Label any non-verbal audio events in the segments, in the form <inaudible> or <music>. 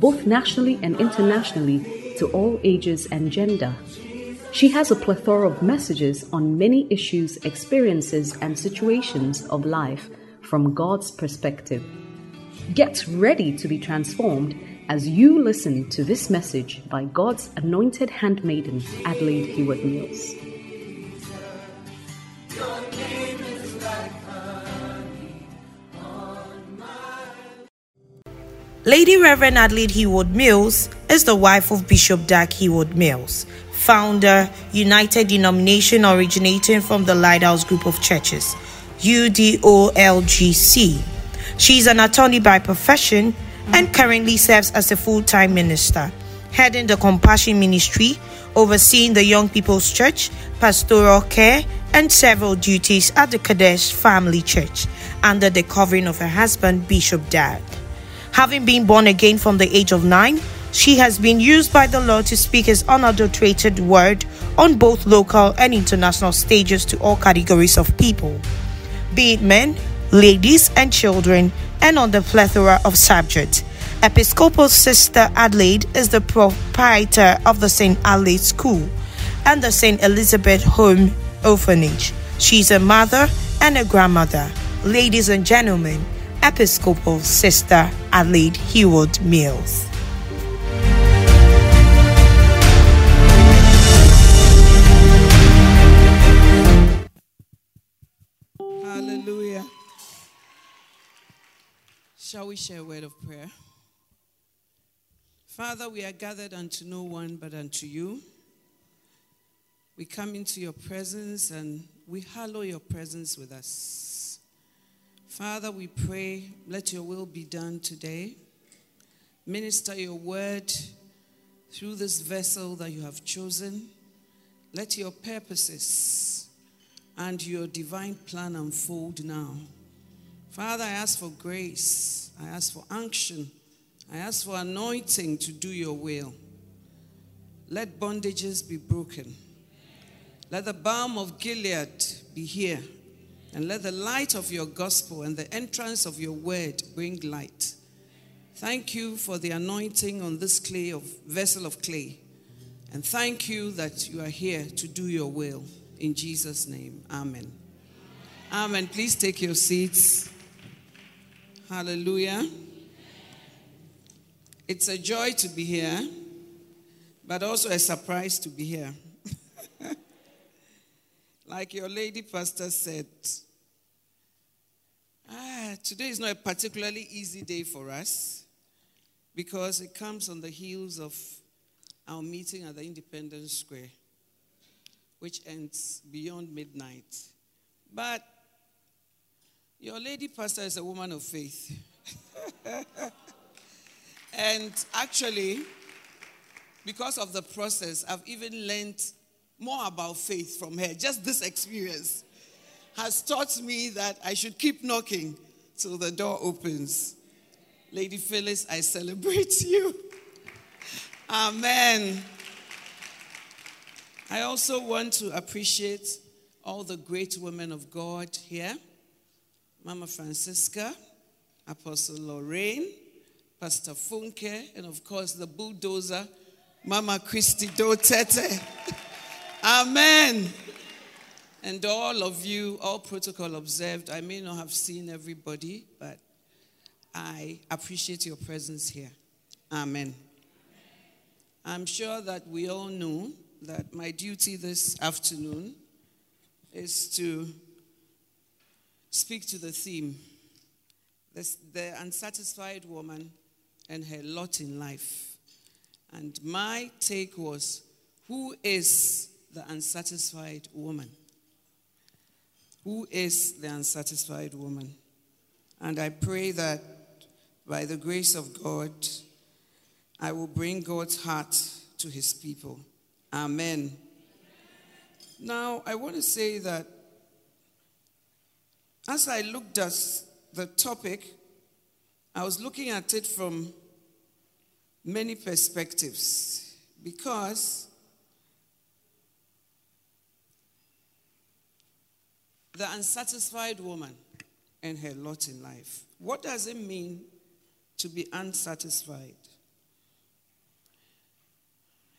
both nationally and internationally, to all ages and gender. She has a plethora of messages on many issues, experiences, and situations of life from God's perspective. Get ready to be transformed as you listen to this message by God's anointed handmaiden, Adelaide Heward Mills. Lady Reverend Adelaide Heward Mills is the wife of Bishop Dag Heward Mills, founder, United Denomination originating from the Lighthouse Group of Churches, UDOLGC. She is an attorney by profession and currently serves as a full time minister, heading the Compassion Ministry, overseeing the Young People's Church, pastoral care, and several duties at the Kadesh Family Church under the covering of her husband, Bishop Dag. Having been born again from the age of nine, she has been used by the Lord to speak His unadulterated word on both local and international stages to all categories of people, be it men, ladies, and children, and on the plethora of subjects. Episcopal Sister Adelaide is the proprietor of the St. Adelaide School and the St. Elizabeth Home Orphanage. She's a mother and a grandmother. Ladies and gentlemen, Episcopal Sister Adelaide Heward Mills. Hallelujah. Shall we share a word of prayer? Father, we are gathered unto no one but unto you. We come into your presence and we hallow your presence with us. Father, we pray, let your will be done today. Minister your word through this vessel that you have chosen. Let your purposes and your divine plan unfold now. Father, I ask for grace. I ask for unction. I ask for anointing to do your will. Let bondages be broken. Let the balm of Gilead be here. And let the light of your gospel and the entrance of your word bring light. Thank you for the anointing on this clay of vessel of clay. And thank you that you are here to do your will. In Jesus' name. Amen. Amen. Please take your seats. Hallelujah. It's a joy to be here, but also a surprise to be here. Like your lady pastor said, ah, today is not a particularly easy day for us because it comes on the heels of our meeting at the Independence Square, which ends beyond midnight. But your lady pastor is a woman of faith. <laughs> and actually, because of the process, I've even learned more about faith from her. Just this experience has taught me that I should keep knocking till the door opens. Lady Phyllis, I celebrate <laughs> you. Amen. I also want to appreciate all the great women of God here Mama Francisca, Apostle Lorraine, Pastor Funke, and of course the bulldozer, Mama Christy Dotete. <laughs> Amen. And all of you, all protocol observed, I may not have seen everybody, but I appreciate your presence here. Amen. I'm sure that we all know that my duty this afternoon is to speak to the theme the unsatisfied woman and her lot in life. And my take was who is the unsatisfied woman? Who is the unsatisfied woman? And I pray that by the grace of God, I will bring God's heart to his people. Amen. Now, I want to say that as I looked at the topic, I was looking at it from many perspectives because the unsatisfied woman and her lot in life. What does it mean to be unsatisfied?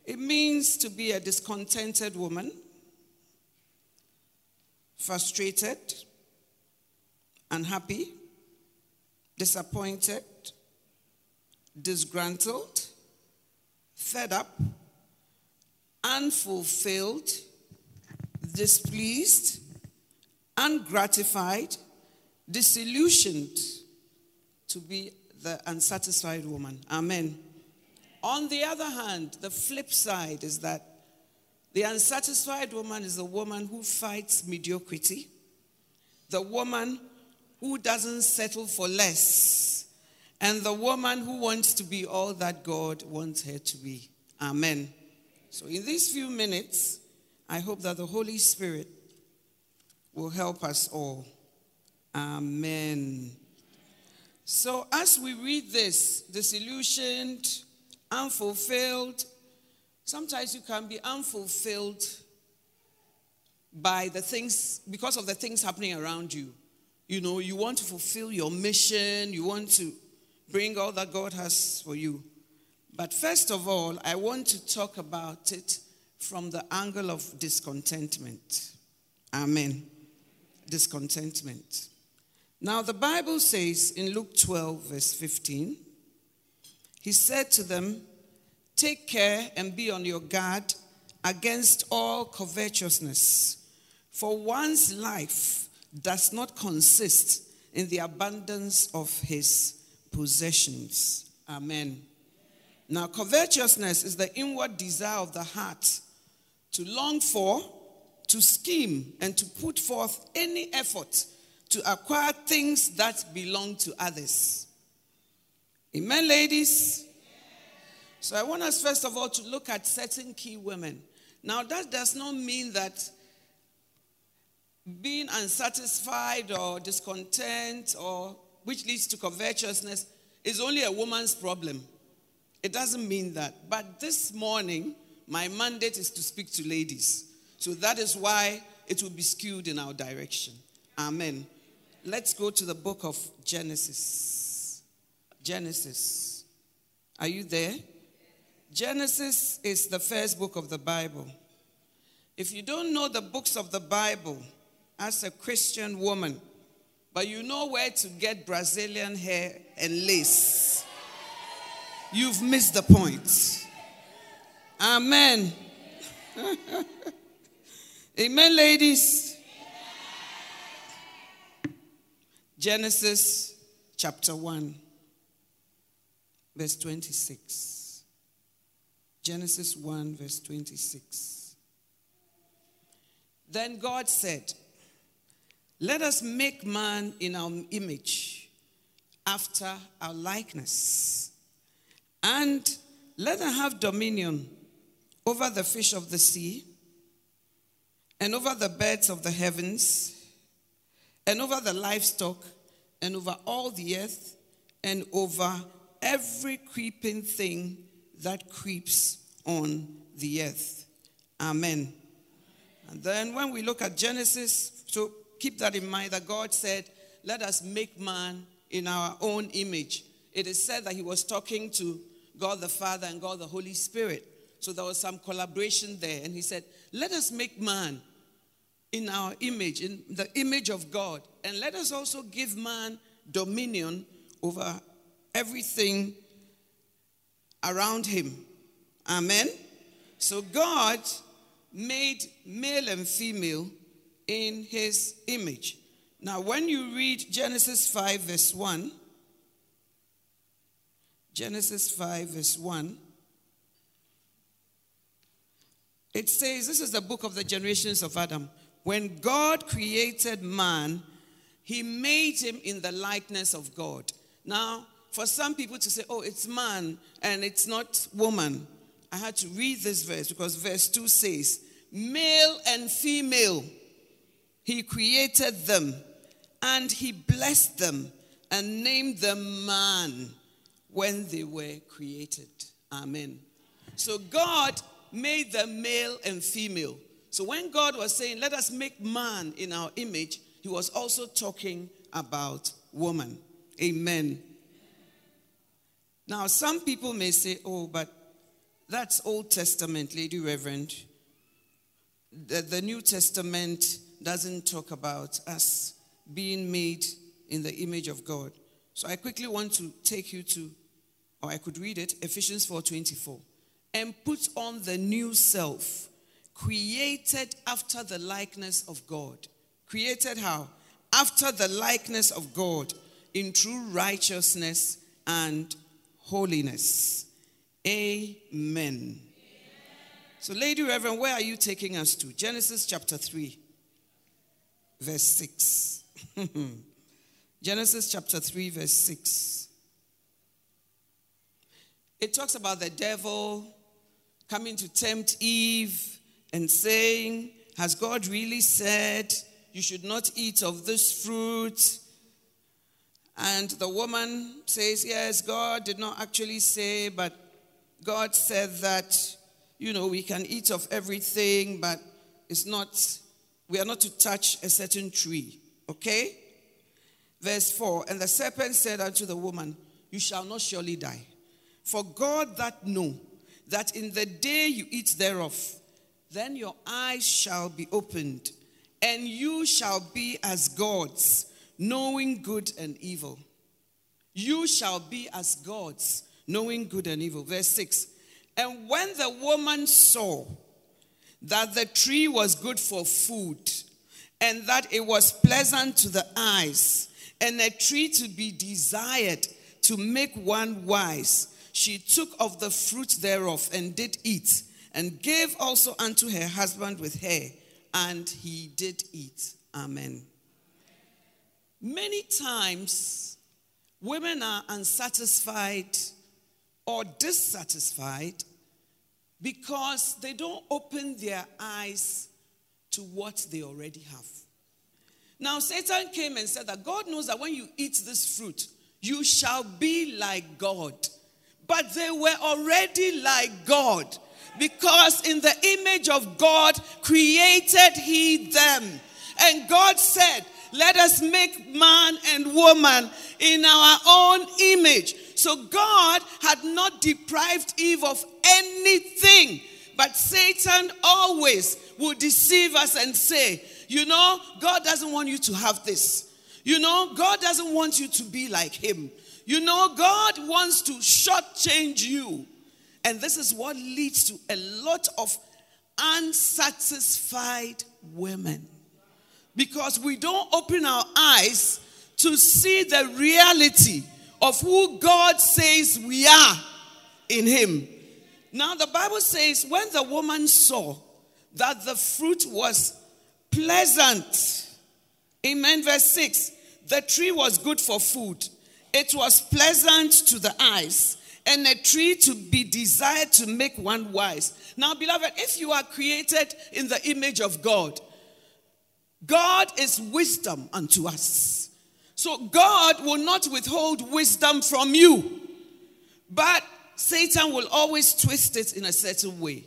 It means to be a discontented woman, frustrated, unhappy, disappointed, disgruntled, fed up, unfulfilled, displeased, ungratified, disillusioned to be the unsatisfied woman. Amen. On the other hand, the flip side is that the unsatisfied woman is the woman who fights mediocrity, the woman who doesn't settle for less, and the woman who wants to be all that God wants her to be. Amen. So, in these few minutes, I hope that the Holy Spirit will help us all. Amen. So, as we read this, disillusioned, unfulfilled, sometimes you can be unfulfilled by the things, because of the things happening around you. You know, you want to fulfill your mission, you want to bring all that God has for you. But first of all, I want to talk about it from the angle of discontentment. Amen. Discontentment. Now, the Bible says in Luke 12, verse 15, he said to them, Take care and be on your guard against all covetousness, for one's life does not consist in the abundance of his possessions. Amen. Now, covetousness is the inward desire of the heart to long for, to scheme, and to put forth any effort to acquire things that belong to others. Amen, ladies? So, I want us first of all to look at certain key women. Now, that does not mean that being unsatisfied or discontent or which leads to covetousness is only a woman's problem. It doesn't mean that. But this morning, my mandate is to speak to ladies. So that is why it will be skewed in our direction. Amen. Let's go to the book of Genesis. Genesis. Are you there? Genesis is the first book of the Bible. If you don't know the books of the Bible as a Christian woman, but you know where to get Brazilian hair and lace, you've missed the point. Amen. <laughs> Amen, ladies. Genesis chapter 1, verse 26. Genesis 1, verse 26. Then God said, Let us make man in our image, after our likeness, and let them have dominion over the fish of the sea, and over the birds of the heavens, and over the livestock, and over all the earth, and over every creeping thing that creeps on the earth. Amen. And then when we look at Genesis, so keep that in mind that God said, Let us make man in our own image. It is said that he was talking to God the Father and God the Holy Spirit. So there was some collaboration there. And he said, Let us make man in our image, in the image of God. And let us also give man dominion over everything around him. Amen. So God made male and female in his image. Now, when you read Genesis 5, verse 1, Genesis 5, verse 1, it says, This is the book of the generations of Adam. When God created man, he made him in the likeness of God. Now, for some people to say, oh, it's man and it's not woman, I had to read this verse because verse 2 says, male and female, he created them and he blessed them and named them man when they were created. Amen. So God made them male and female. So when God was saying, let us make man in our image, he was also talking about woman. Amen. Now, some people may say, oh, but that's Old Testament, Lady Reverend. The, the New Testament doesn't talk about us being made in the image of God. So I quickly want to take you to, or I could read it, Ephesians 4:24. And put on the new self, created after the likeness of God. Created how? After the likeness of God in true righteousness and holiness. Amen. So, Lady Reverend, where are you taking us to? Genesis chapter 3, verse 6. <laughs> Genesis chapter 3, verse 6. It talks about the devil coming to tempt Eve and saying, Has God really said you should not eat of this fruit? And the woman says, Yes, God did not actually say, but God said that, you know, we can eat of everything, but it's not, we are not to touch a certain tree. Okay? Verse 4 And the serpent said unto the woman, You shall not surely die. For God that know that in the day you eat thereof, then your eyes shall be opened, and you shall be as gods, knowing good and evil. You shall be as gods, knowing good and evil. Verse 6 And when the woman saw that the tree was good for food, and that it was pleasant to the eyes, and a tree to be desired to make one wise, she took of the fruit thereof and did eat, and gave also unto her husband with her, and he did eat. Amen. Many times, women are unsatisfied or dissatisfied because they don't open their eyes to what they already have. Now, Satan came and said that God knows that when you eat this fruit, you shall be like God. But they were already like God because in the image of God created he them. And God said, Let us make man and woman in our own image. So God had not deprived Eve of anything, but Satan always would deceive us and say, You know, God doesn't want you to have this. You know, God doesn't want you to be like him. You know, God wants to shortchange you. And this is what leads to a lot of unsatisfied women. Because we don't open our eyes to see the reality of who God says we are in Him. Now, the Bible says when the woman saw that the fruit was pleasant, amen, verse 6, the tree was good for food, it was pleasant to the eyes, and a tree to be desired to make one wise. Now, beloved, if you are created in the image of God, God is wisdom unto us. So God will not withhold wisdom from you, but Satan will always twist it in a certain way.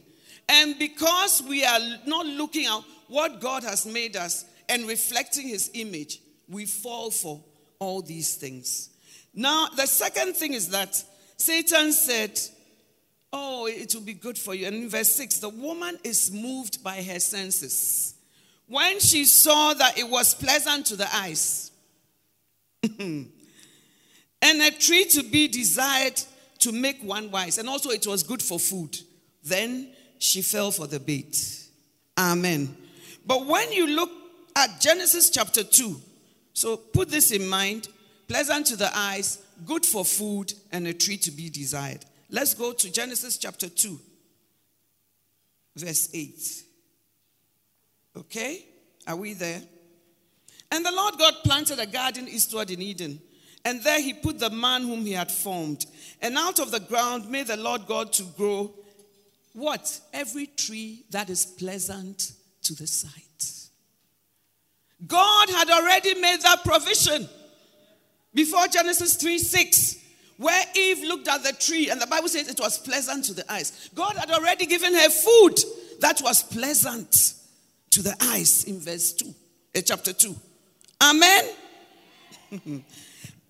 And because we are not looking at what God has made us and reflecting his image, we fall for all these things. Now, the second thing is that Satan said, Oh, it will be good for you. And in verse 6, the woman is moved by her senses. When she saw that it was pleasant to the eyes, <laughs> and a tree to be desired to make one wise, and also it was good for food, then she fell for the bait. Amen. But when you look at Genesis chapter 2, so put this in mind pleasant to the eyes, good for food, and a tree to be desired. Let's go to Genesis chapter 2, verse 8. Okay? Are we there? And the Lord God planted a garden eastward in Eden And there he put the man whom he had formed. And out of the ground made the Lord God to grow what? Every tree that is pleasant to the sight. God had already made that provision before Genesis 3 6, where Eve looked at the tree and the Bible says it was pleasant to the eyes. God had already given her food that was pleasant to the eyes in verse 2, uh, chapter 2. Amen. <laughs>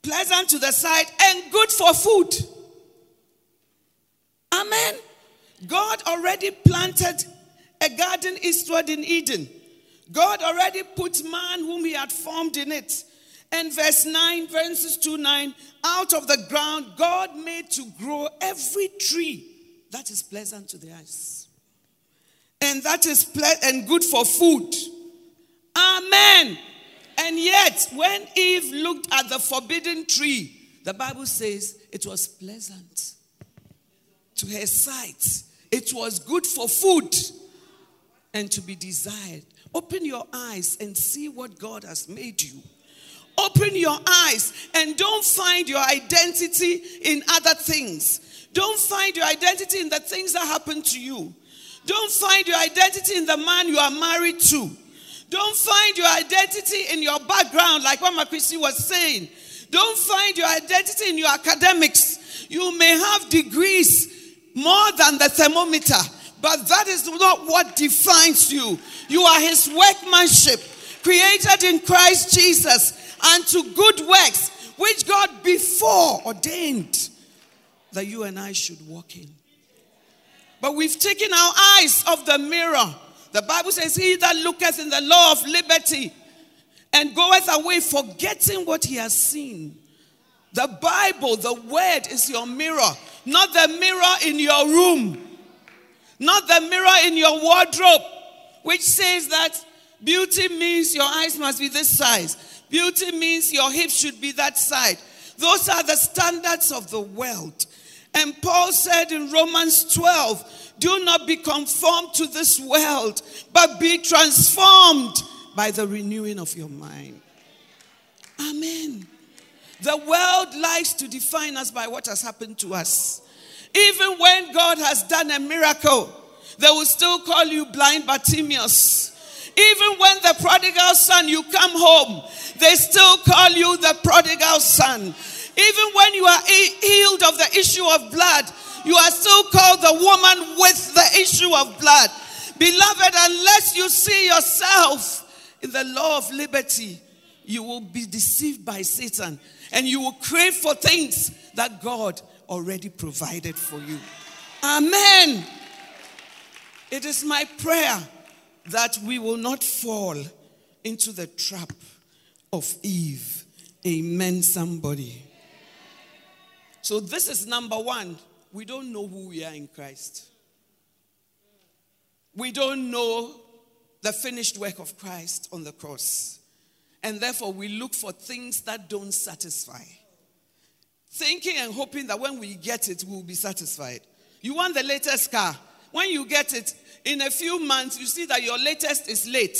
pleasant to the sight and good for food. Amen. God already planted a garden eastward in Eden. God already put man whom he had formed in it. And verse 9, verses 2 9, out of the ground, God made to grow every tree that is pleasant to the eyes. And that is ple- and good for food. Amen. And yet, when Eve looked at the forbidden tree, the Bible says it was pleasant to her sight. It was good for food and to be desired. Open your eyes and see what God has made you. Open your eyes and don't find your identity in other things. Don't find your identity in the things that happen to you. Don't find your identity in the man you are married to. Don't find your identity in your background, like what Makrisi was saying. Don't find your identity in your academics. You may have degrees more than the thermometer, but that is not what defines you. You are his workmanship, created in Christ Jesus unto good works, which God before ordained that you and I should walk in. But we've taken our eyes off the mirror. The Bible says, He that looketh in the law of liberty and goeth away, forgetting what he has seen. The Bible, the word, is your mirror, not the mirror in your room, not the mirror in your wardrobe, which says that beauty means your eyes must be this size, beauty means your hips should be that side. Those are the standards of the world. And Paul said in Romans 12, do not be conformed to this world, but be transformed by the renewing of your mind. Amen. The world likes to define us by what has happened to us. Even when God has done a miracle, they will still call you blind Bartimaeus. Even when the prodigal son, you come home, they still call you the prodigal son. Even when you are healed of the issue of blood, you are still called the woman with the issue of blood. Beloved, unless you see yourself in the law of liberty, you will be deceived by Satan and you will crave for things that God already provided for you. Amen. It is my prayer that we will not fall into the trap of Eve. Amen, somebody. So, this is number one. We don't know who we are in Christ. We don't know the finished work of Christ on the cross. And therefore, we look for things that don't satisfy. Thinking and hoping that when we get it, we'll be satisfied. You want the latest car. When you get it, in a few months, you see that your latest is late.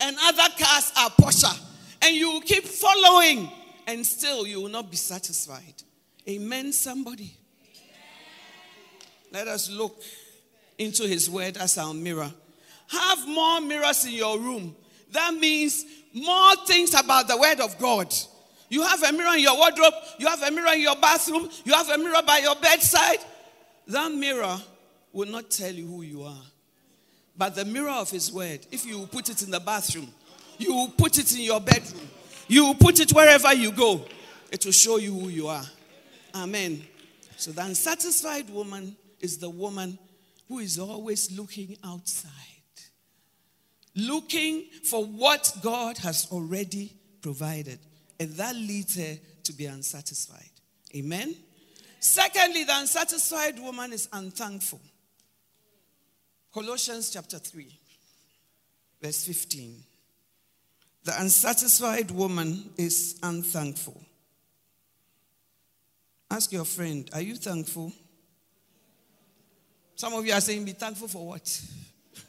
And other cars are Porsche. And you keep following, and still you will not be satisfied. Amen, somebody. Let us look into his word as our mirror. Have more mirrors in your room. That means more things about the word of God. You have a mirror in your wardrobe, you have a mirror in your bathroom, you have a mirror by your bedside. That mirror will not tell you who you are. But the mirror of his word, if you put it in the bathroom, you put it in your bedroom, you put it wherever you go, it will show you who you are. Amen. So the unsatisfied woman is the woman who is always looking outside looking for what God has already provided. And that leads her to be unsatisfied. Amen? Secondly, the unsatisfied woman is unthankful. Colossians chapter 3, verse 15. The unsatisfied woman is unthankful. Ask your friend, are you thankful? Some of you are saying, be thankful for what? <laughs>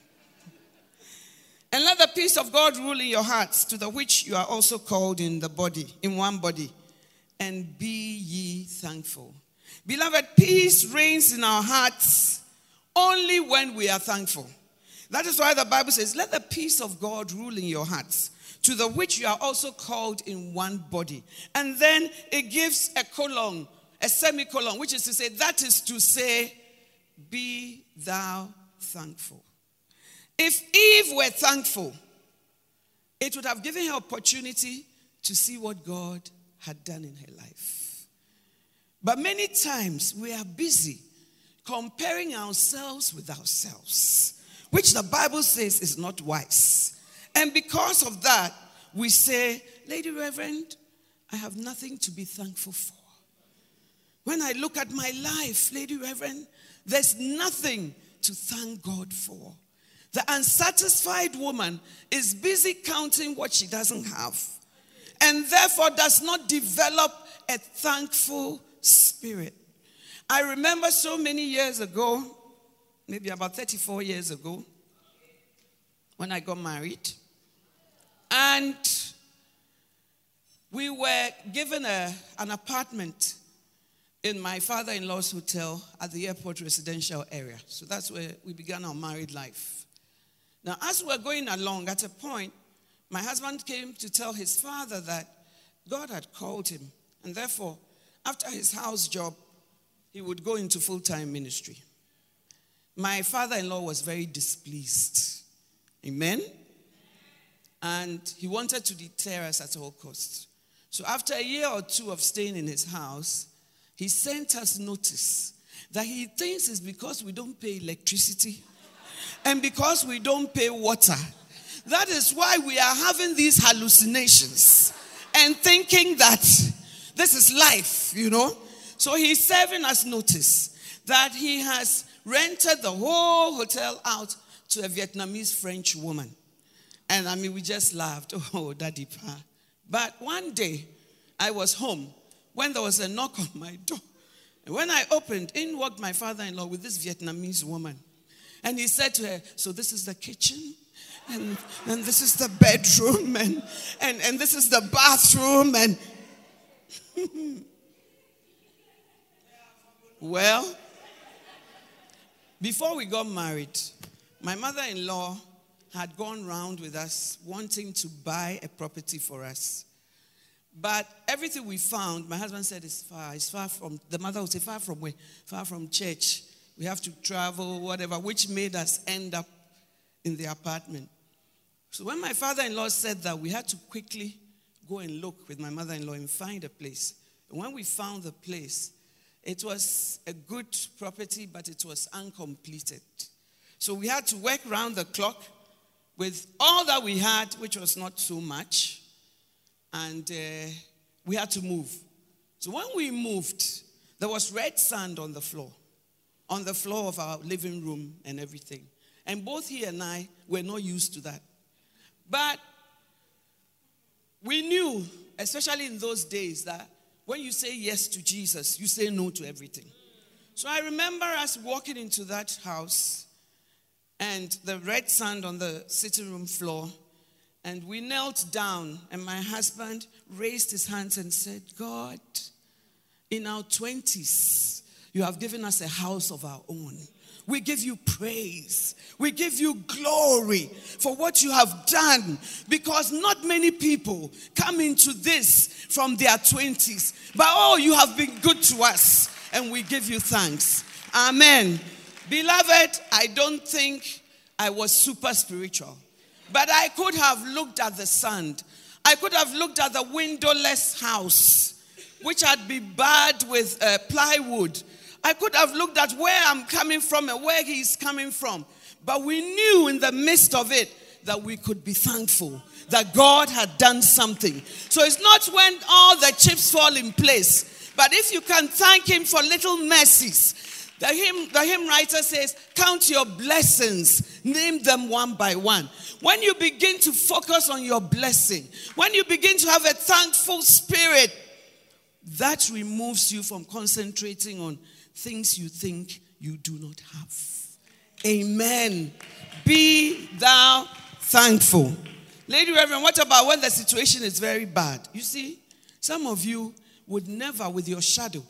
And let the peace of God rule in your hearts, to the which you are also called in the body, in one body. and be ye thankful. Beloved, peace reigns in our hearts only when we are thankful. That is why the Bible says, Let the peace of God rule in your hearts, to the which you are also called in one body. And then it gives a colon, a semicolon, which is to say, That is to say, Be thou thankful. If Eve were thankful, it would have given her opportunity to see what God had done in her life. But many times we are busy comparing ourselves with ourselves, which the Bible says is not wise. And because of that, we say, Lady Reverend, I have nothing to be thankful for. When I look at my life, Lady Reverend, there's nothing to thank God for. The unsatisfied woman is busy counting what she doesn't have and therefore does not develop a thankful spirit. I remember so many years ago, maybe about 34 years ago, when I got married, and we were given a, an apartment in my father in law's hotel at the airport residential area. So that's where we began our married life. Now, as we were going along, at a point, my husband came to tell his father that God had called him, and therefore, after his house job, he would go into full time ministry. My father in law was very displeased. Amen? And he wanted to deter us at all costs. So, after a year or two of staying in his house, he sent us notice that he thinks it's because we don't pay electricity and because we don't pay water. That is why we are having these hallucinations and thinking that this is life, you know. So he's serving us notice that he has rented the whole hotel out to a Vietnamese French woman. And I mean, we just laughed. <laughs> Oh, daddy pa. But one day, I was home when there was a knock on my door. And when I opened, in walked my father in law with this Vietnamese woman. And he said to her, So this is the kitchen? And, and this is the bedroom, and, and, and this is the bathroom, and <laughs> well, before we got married, my mother in law had gone round with us wanting to buy a property for us. But everything we found, my husband said, is far. It's far from, the mother would say, far from where? Far from church. We have to travel, whatever, which made us end up in the apartment. So when my father in law said that, we had to quickly go and look with my mother in law and find a place. And when we found the place, it was a good property, but it was uncompleted. So we had to work round the clock with all that we had, which was not so much, and uh, we had to move. So when we moved, there was red sand on the floor, on the floor of our living room and everything. And both he and I were not used to that. But we knew, especially in those days, that when you say yes to Jesus, you say no to everything. So I remember us walking into that house and the red sand on the sitting room floor. And we knelt down, and my husband raised his hands and said, God, in our 20s, you have given us a house of our own. We give you praise. We give you glory for what you have done because not many people come into this from their 20s. But oh, you have been good to us and we give you thanks. Amen. Beloved, I don't think I was super spiritual, but I could have looked at the sand. I could have looked at the windowless house, which had been barred with uh, plywood I could have looked at where I'm coming from and where he's coming from. But we knew in the midst of it that we could be thankful that God had done something. So it's not when all the chips fall in place, but if you can thank Him for little mercies. The hymn, the hymn writer says, Count your blessings, name them one by one. When you begin to focus on your blessing, when you begin to have a thankful spirit, that removes you from concentrating on things you think you do not have. Amen. Be thou thankful. Lady Reverend, what about when the situation is very bad? You see, some of you, would never, with your shadow,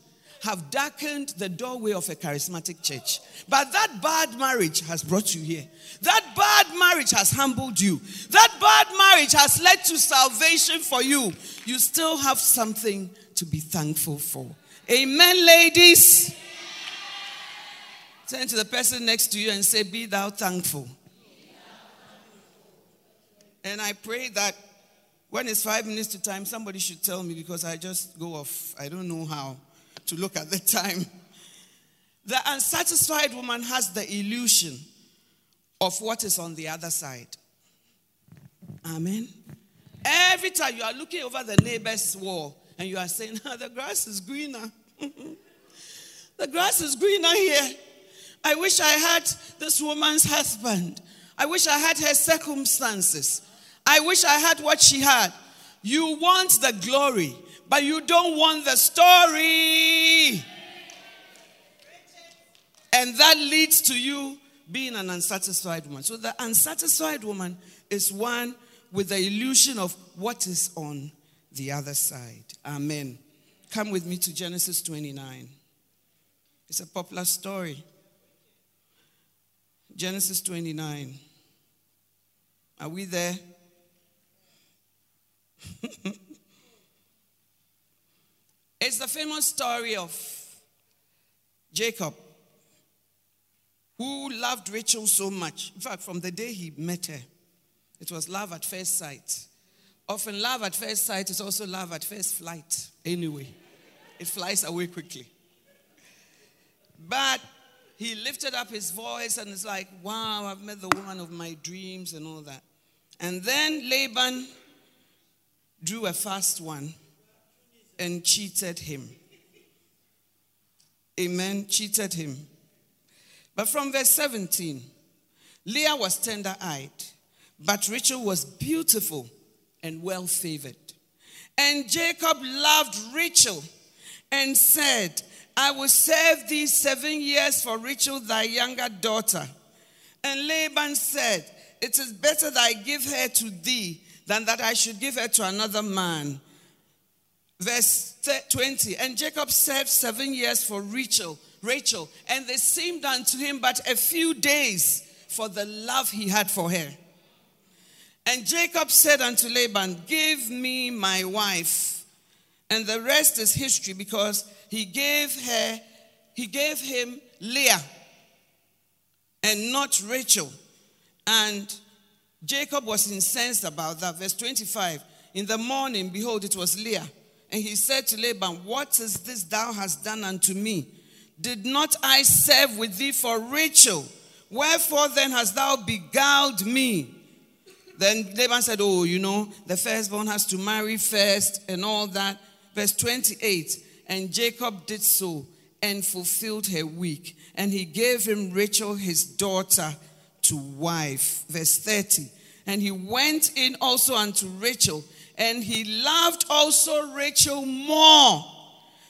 have darkened the doorway of a charismatic church. But that bad marriage has brought you here. That bad marriage has humbled you. That bad marriage has led to salvation for you. You still have something to be thankful for. Amen, ladies. Turn to the person next to you and say, Be thou thankful. And I pray that when it's five minutes to time, somebody should tell me because I just go off. I don't know how to look at the time. The unsatisfied woman has the illusion of what is on the other side. Amen. Every time you are looking over the neighbor's wall and you are saying, oh, <laughs> the grass is greener. <laughs> the grass is greener here. I wish I had this woman's husband. I wish I had her circumstances. I wish I had what she had. You want the glory, but you don't want the story. And that leads to you being an unsatisfied woman. So the unsatisfied woman is one with the illusion of what is on the other side. Amen. Come with me to Genesis 29. It's a popular story. Genesis 29. Are we there? <laughs> it's the famous story of Jacob, who loved Rachel so much. In fact, from the day he met her, it was love at first sight. Often, love at first sight is also love at first flight, anyway. It flies away quickly. But he lifted up his voice and it's like, wow, I've met the woman of my dreams and all that. And then Laban drew a fast one and cheated him. Amen. Cheated him. But from verse 17, Leah was tender eyed, but Rachel was beautiful and well favored. And Jacob loved Rachel and said, I will serve thee seven years for Rachel, thy younger daughter. And Laban said, It is better that I give her to thee than that I should give her to another man. Verse 20 And Jacob served seven years for Rachel, Rachel, and they seemed unto him but a few days for the love he had for her. And Jacob said unto Laban, Give me my wife. And the rest is history because he gave her, he gave him Leah and not Rachel. And Jacob was incensed about that. Verse 25 In the morning, behold, it was Leah. And he said to Laban, What is this thou hast done unto me? Did not I serve with thee for Rachel? Wherefore then hast thou beguiled me? Then Laban said, Oh, you know, the firstborn has to marry first and all that. Verse 28 And Jacob did so and fulfilled her week. And he gave him Rachel, his daughter, to wife. Verse 30. And he went in also unto Rachel, and he loved also Rachel more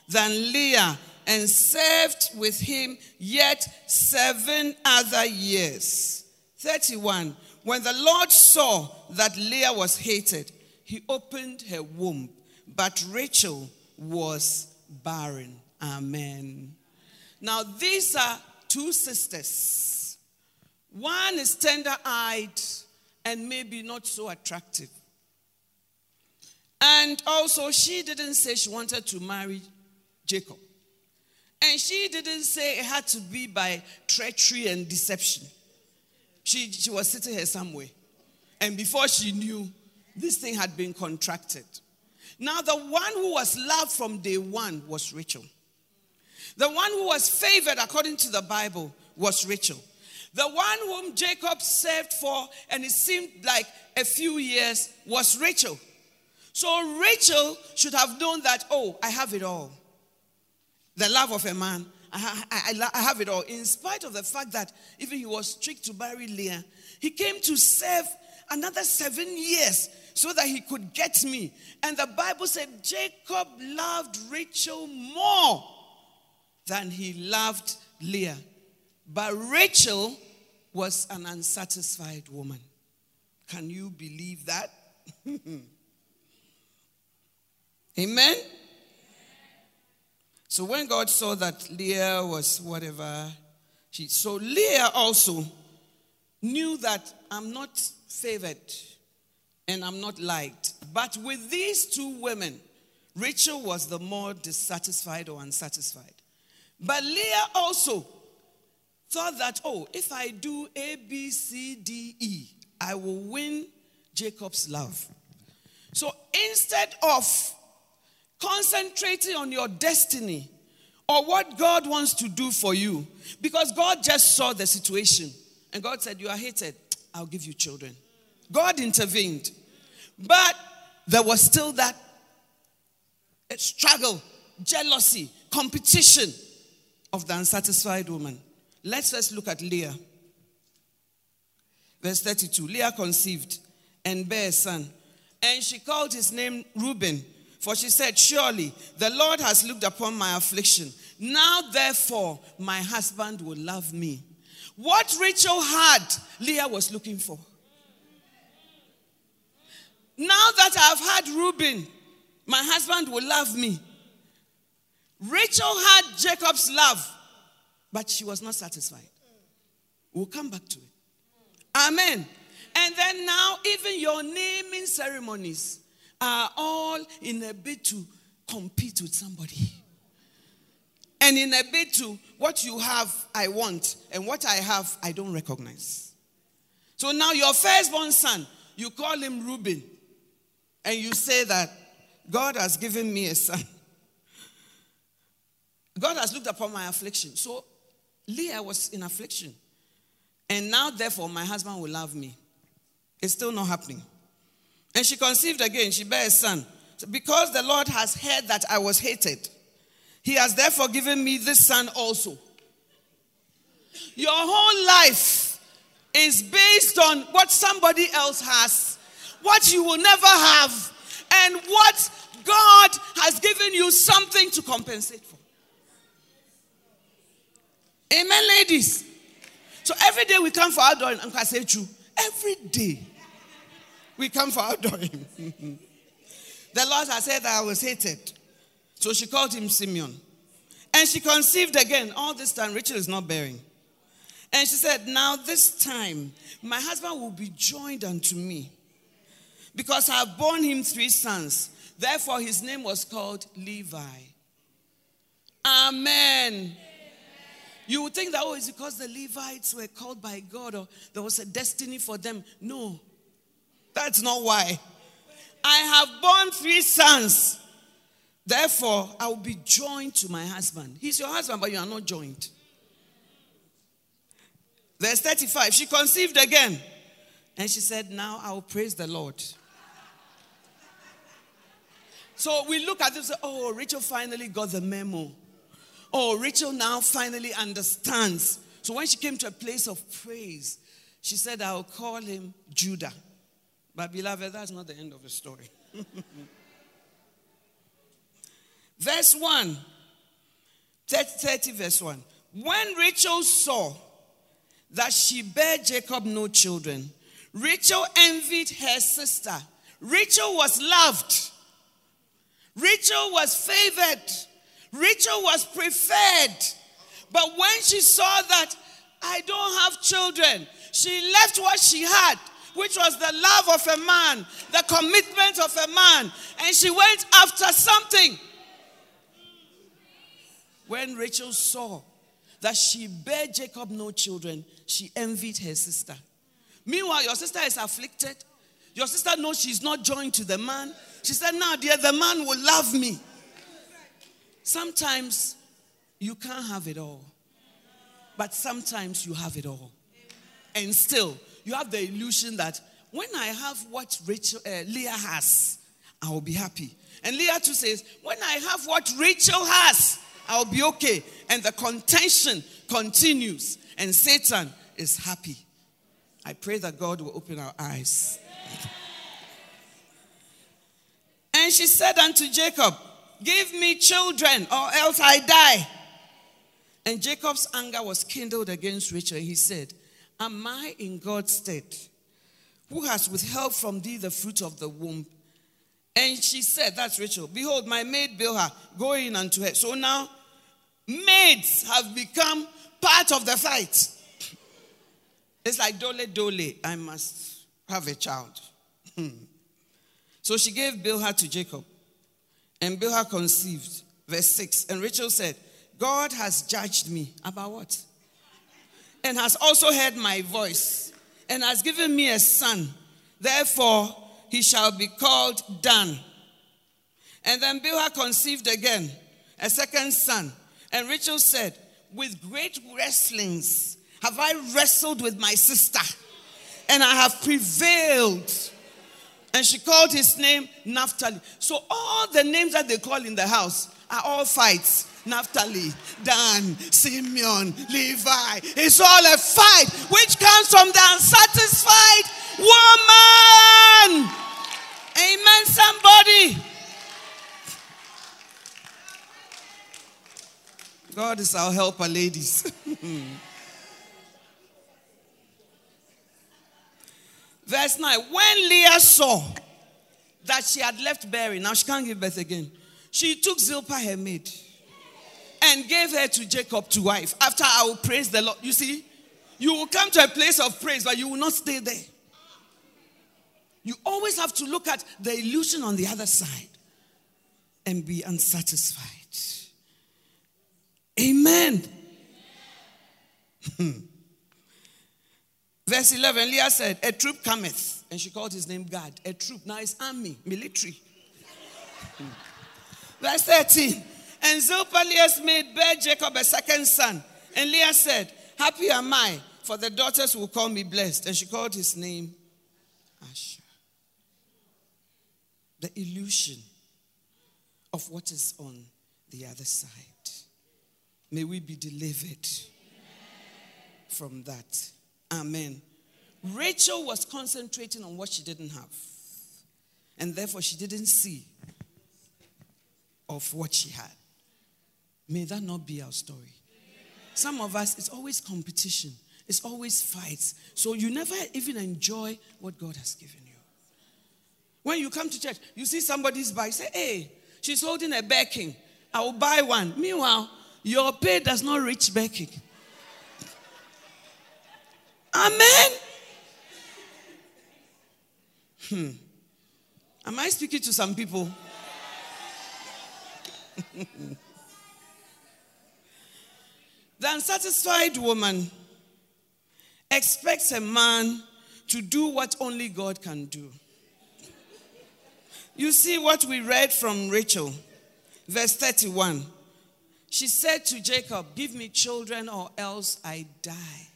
than Leah, and served with him yet seven other years. 31. When the Lord saw that Leah was hated, he opened her womb, but Rachel was barren. Amen. Now, these are two sisters. One is tender eyed and maybe not so attractive. And also, she didn't say she wanted to marry Jacob. And she didn't say it had to be by treachery and deception. She, she was sitting here somewhere. And before she knew, this thing had been contracted. Now, the one who was loved from day one was Rachel. The one who was favored according to the Bible was Rachel. The one whom Jacob served for, and it seemed like a few years, was Rachel. So Rachel should have known that, oh, I have it all. The love of a man, I, I, I, have it all. In spite of the fact that even he was tricked to marry Leah, he came to serve another seven years so that he could get me. And the Bible said Jacob loved Rachel more than he loved Leah. But Rachel was an unsatisfied woman. Can you believe that? <laughs> Amen? So when God saw that Leah was whatever, she, so Leah also knew that I'm not favored and I'm not liked. But with these two women, Rachel was the more dissatisfied or unsatisfied. But Leah also thought that, oh, if I do A, B, C, D, E, I will win Jacob's love. So instead of concentrating on your destiny or what God wants to do for you, because God just saw the situation and God said, You are hated, I'll give you children. God intervened. But there was still that struggle, jealousy, competition of the unsatisfied woman. Let's first look at Leah. Verse 32 Leah conceived and bare a son, and she called his name Reuben, for she said, Surely the Lord has looked upon my affliction. Now, therefore, my husband will love me. What Rachel had, Leah was looking for. Now that I've had Reuben, my husband will love me. Rachel had Jacob's love, but she was not satisfied. We'll come back to it. Amen. And then now, even your naming ceremonies are all in a bid to compete with somebody. And in a bid to what you have, I want, and what I have, I don't recognize. So now, your firstborn son, you call him Reuben and you say that God has given me a son. God has looked upon my affliction. So Leah was in affliction. And now, therefore, my husband will love me. It's still not happening. And she conceived again. She bare a son. So because the Lord has heard that I was hated, he has therefore given me this son also. Your whole life is based on what somebody else has what you will never have, and what God has given you something to compensate for. Amen, ladies. So every day we come for I say true. Every day we come for adoring. <laughs> the Lord has said that I was hated. So she called him Simeon. And she conceived again. All this time, Rachel is not bearing. And she said, Now this time, my husband will be joined unto me because I have borne him three sons. Therefore, his name was called Levi. Amen. Amen. You would think that, oh, it's because the Levites were called by God or there was a destiny for them. No, that's not why. I have borne three sons. Therefore, I will be joined to my husband. He's your husband, but you are not joined. Verse 35 She conceived again. And she said, Now I will praise the Lord. So we look at this, oh, Rachel finally got the memo. Oh, Rachel now finally understands. So when she came to a place of praise, she said, I'll call him Judah. But beloved, that's not the end of the story. <laughs> verse 1, 30, verse 1. When Rachel saw that she bare Jacob no children, Rachel envied her sister. Rachel was loved. Rachel was favored. Rachel was preferred. But when she saw that I don't have children, she left what she had, which was the love of a man, the commitment of a man, and she went after something. When Rachel saw that she bare Jacob no children, she envied her sister. Meanwhile, your sister is afflicted. Your sister knows she's not joined to the man. She said, Now, dear, the man will love me. Sometimes you can't have it all, but sometimes you have it all. And still, you have the illusion that when I have what Rachel, uh, Leah has, I will be happy. And Leah too says, When I have what Rachel has, I'll be okay. And the contention continues, and Satan is happy. I pray that God will open our eyes. And she said unto Jacob, Give me children, or else I die. And Jacob's anger was kindled against Rachel. He said, Am I in God's stead, who has withheld from thee the fruit of the womb, And she said, That's Rachel, behold, my maid Bilhah, go in unto her. So now, maids have become part of the fight. It's like dole dole, I must have a child. Hmm. So she gave Bilhah to Jacob, and Bilhah conceived. Verse 6. And Rachel said, God has judged me. About what? And has also heard my voice, and has given me a son. Therefore, he shall be called Dan. And then Bilhah conceived again a second son. And Rachel said, With great wrestlings have I wrestled with my sister, and I have prevailed. And she called his name Naphtali. So all the names that they call in the house are all fights. Naphtali, Dan, Simeon, Levi. It's all a fight which comes from the unsatisfied woman. Amen, somebody. God is our helper, ladies. <laughs> Verse 9 When Leah saw that she had left bearing, now she can't give birth again, she took Zilpah, her maid, and gave her to Jacob to wife. After I will praise the Lord. You see, you will come to a place of praise, but you will not stay there. You always have to look at the illusion on the other side and be unsatisfied. Amen. Verse 11 Leah said, A troop cometh. And she called his name Gad. A troop. Now it's army, military. <laughs> Verse 13 And Zilpah Leah's maid bare Jacob a second son. And Leah said, Happy am I, for the daughters will call me blessed. And she called his name Asher the illusion of what is on the other side. May we be delivered from that. Amen. Rachel was concentrating on what she didn't have, and therefore she didn't see of what she had. May that not be our story. Some of us, it's always competition, it's always fights. So you never even enjoy what God has given you. When you come to church, you see somebody's bike, say, hey, she's holding a Birkin. I will buy one. Meanwhile, your pay does not reach Birkin. Amen. Hmm. Am I speaking to some people? <laughs> the unsatisfied woman expects a man to do what only God can do. You see what we read from Rachel, verse 31. She said to Jacob, Give me children or else I die.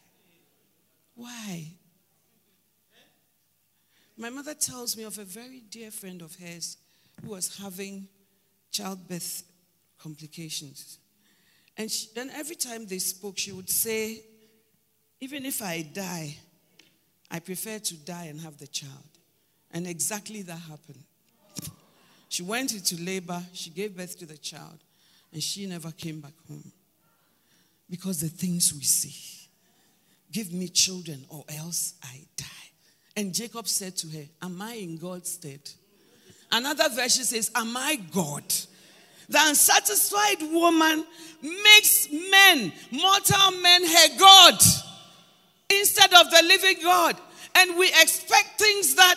Why? My mother tells me of a very dear friend of hers who was having childbirth complications. And, she, and every time they spoke, she would say, Even if I die, I prefer to die and have the child. And exactly that happened. She went into labor, she gave birth to the child, and she never came back home. Because the things we see give me children, or else I die. And Jacob said to her, Am I in God's stead? Another version says, Am I God? The unsatisfied woman makes men, mortal men, her God instead of the living God. And we expect things that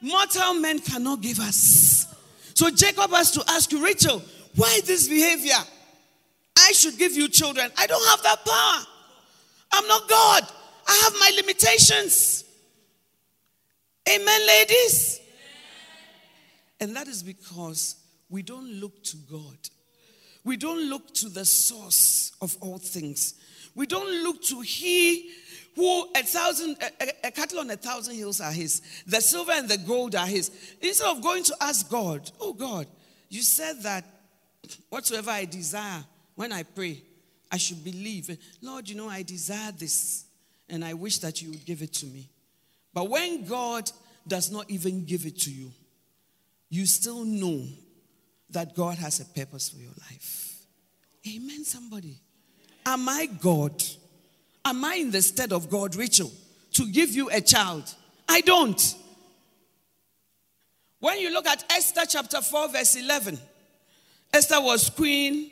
mortal men cannot give us. So Jacob has to ask you, Rachel, why this behavior? I should give you children. I don't have that power. I'm not God. I have my limitations. Amen, ladies? And that is because we don't look to God. We don't look to the source of all things. We don't look to He who a thousand, a, a, cattle on a thousand hills are his. The silver and the gold are his. Instead of going to ask God, oh God, you said that whatsoever I desire when I pray, I should believe. Lord, you know, I desire this and I wish that you would give it to me. But when God does not even give it to you, you still know that God has a purpose for your life. Amen, somebody. Am I God? Am I in the stead of God, Rachel, to give you a child? I don't. When you look at Esther chapter 4, verse 11, Esther was queen.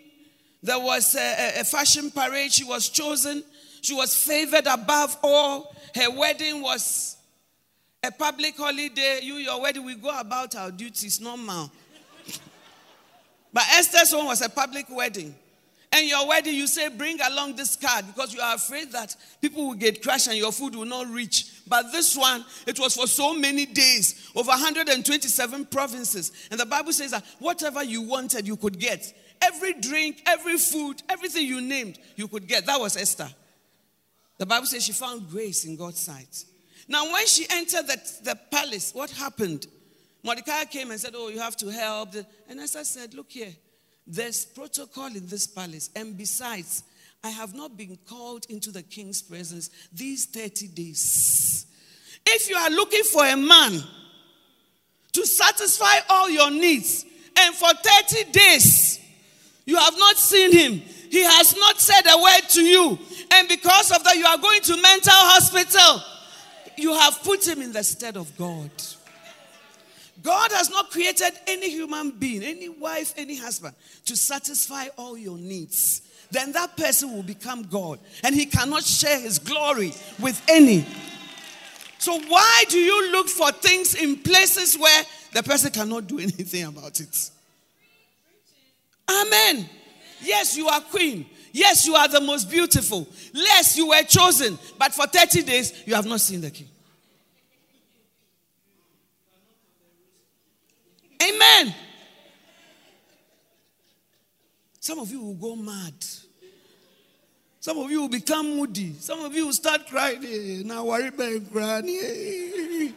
There was a, a, fashion parade. She was chosen. She was favored above all. Her wedding was a public holiday. You, your wedding, we go about our duties normal. <laughs> but Esther's one was a public wedding. And your wedding, you say, bring along this card because you are afraid that people will get crushed and your food will not reach. But this one, it was for so many days, over 127 provinces. And the Bible says that whatever you wanted, you could get. Every drink, every food, everything you named, you could get. That was Esther. The Bible says she found grace in God's sight. Now, when she entered the, the palace, what happened? Mordecai came and said, Oh, you have to help. And Esther said, Look here. There's protocol in this palace. And besides, I have not been called into the king's presence these 30 days. If you are looking for a man to satisfy all your needs, and for 30 days you have not seen him, he has not said a word to you, and because of that, you are going to mental hospital, you have put him in the stead of God. God has not created any human being, any wife, any husband to satisfy all your needs. Then that person will become God and he cannot share his glory with any. So, why do you look for things in places where the person cannot do <laughs> anything about it? Amen. Yes, you are queen. Yes, you are the most beautiful. Yes, you were chosen. But for 30 days, you have not seen the king. Amen. Some of you will go mad. Some of you will become moody. Some of you will start crying. Eh, now worry about granny. Eh.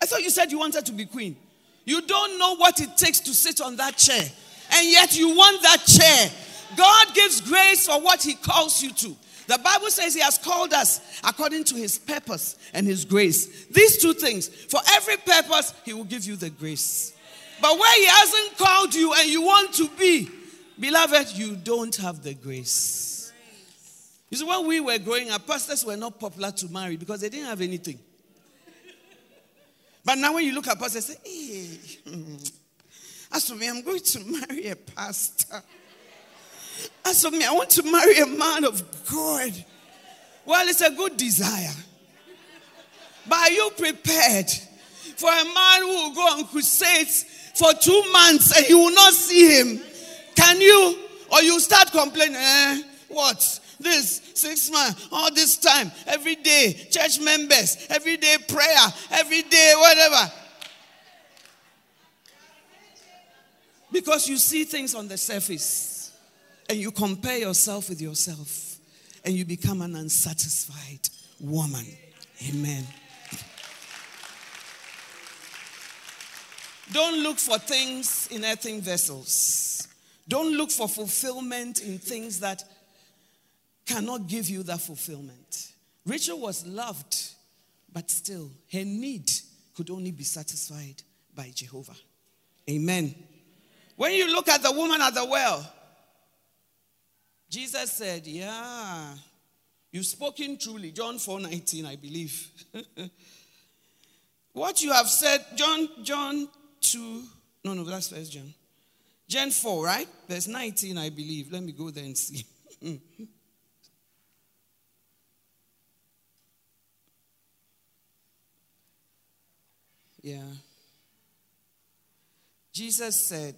I thought you said you wanted to be queen. You don't know what it takes to sit on that chair. And yet you want that chair. God gives grace for what he calls you to. The Bible says he has called us according to his purpose and his grace. These two things. For every purpose, he will give you the grace. But where He hasn't called you and you want to be, beloved, you don't have the grace. You see, when we were growing up, pastors were not popular to marry because they didn't have anything. But now when you look at pastors, say, hey, eh, <laughs> hmm, as for me, I'm going to marry a pastor. As for me, I want to marry a man of God. Well, it's a good desire. But are you prepared for a man who will go on crusades for two months and you will not see him, can you? Or you start complaining, eh, what? This six months, all this time, every day, church members, every day prayer, every day, whatever. Because you see things on the surface and you compare yourself with yourself and you become an unsatisfied woman. Amen. Don't look for things in earthen vessels. Don't look for fulfillment in things that cannot give you that fulfillment. Rachel was loved, but still, her need could only be satisfied by Jehovah. Amen. When you look at the woman at the well, Jesus said, Yeah, you've spoken truly. John 4 19, I believe. <laughs> what you have said, John, John 2, no, no, that's First John. John 4, right? Verse 19, I believe. Let me go there and see. <laughs> yeah. Jesus said,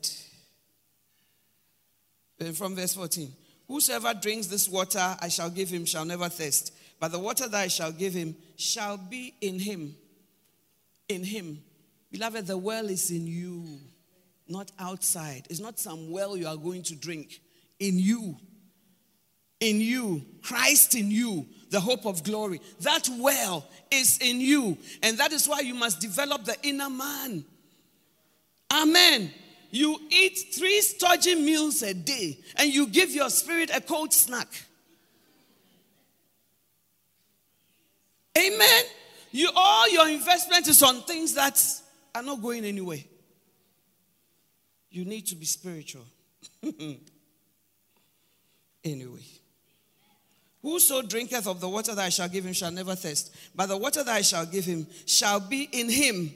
Uh, from verse 14, Whosoever drinks this water I shall give him shall never thirst, but the water that I shall give him shall be in him. In him Beloved, the well is in you, not outside. It's not some well you are going to drink. In you. In you. Christ in you, the hope of glory. That well is in you. And that is why you must develop the inner man. Amen. You eat three stodgy meals a day and you give your spirit a cold snack. Amen. You all your investment is on things that are not going anywhere. You need to be spiritual. <laughs> anyway. Whoso drinketh of the water that I shall give him shall never thirst, but the water that I shall give him shall be in him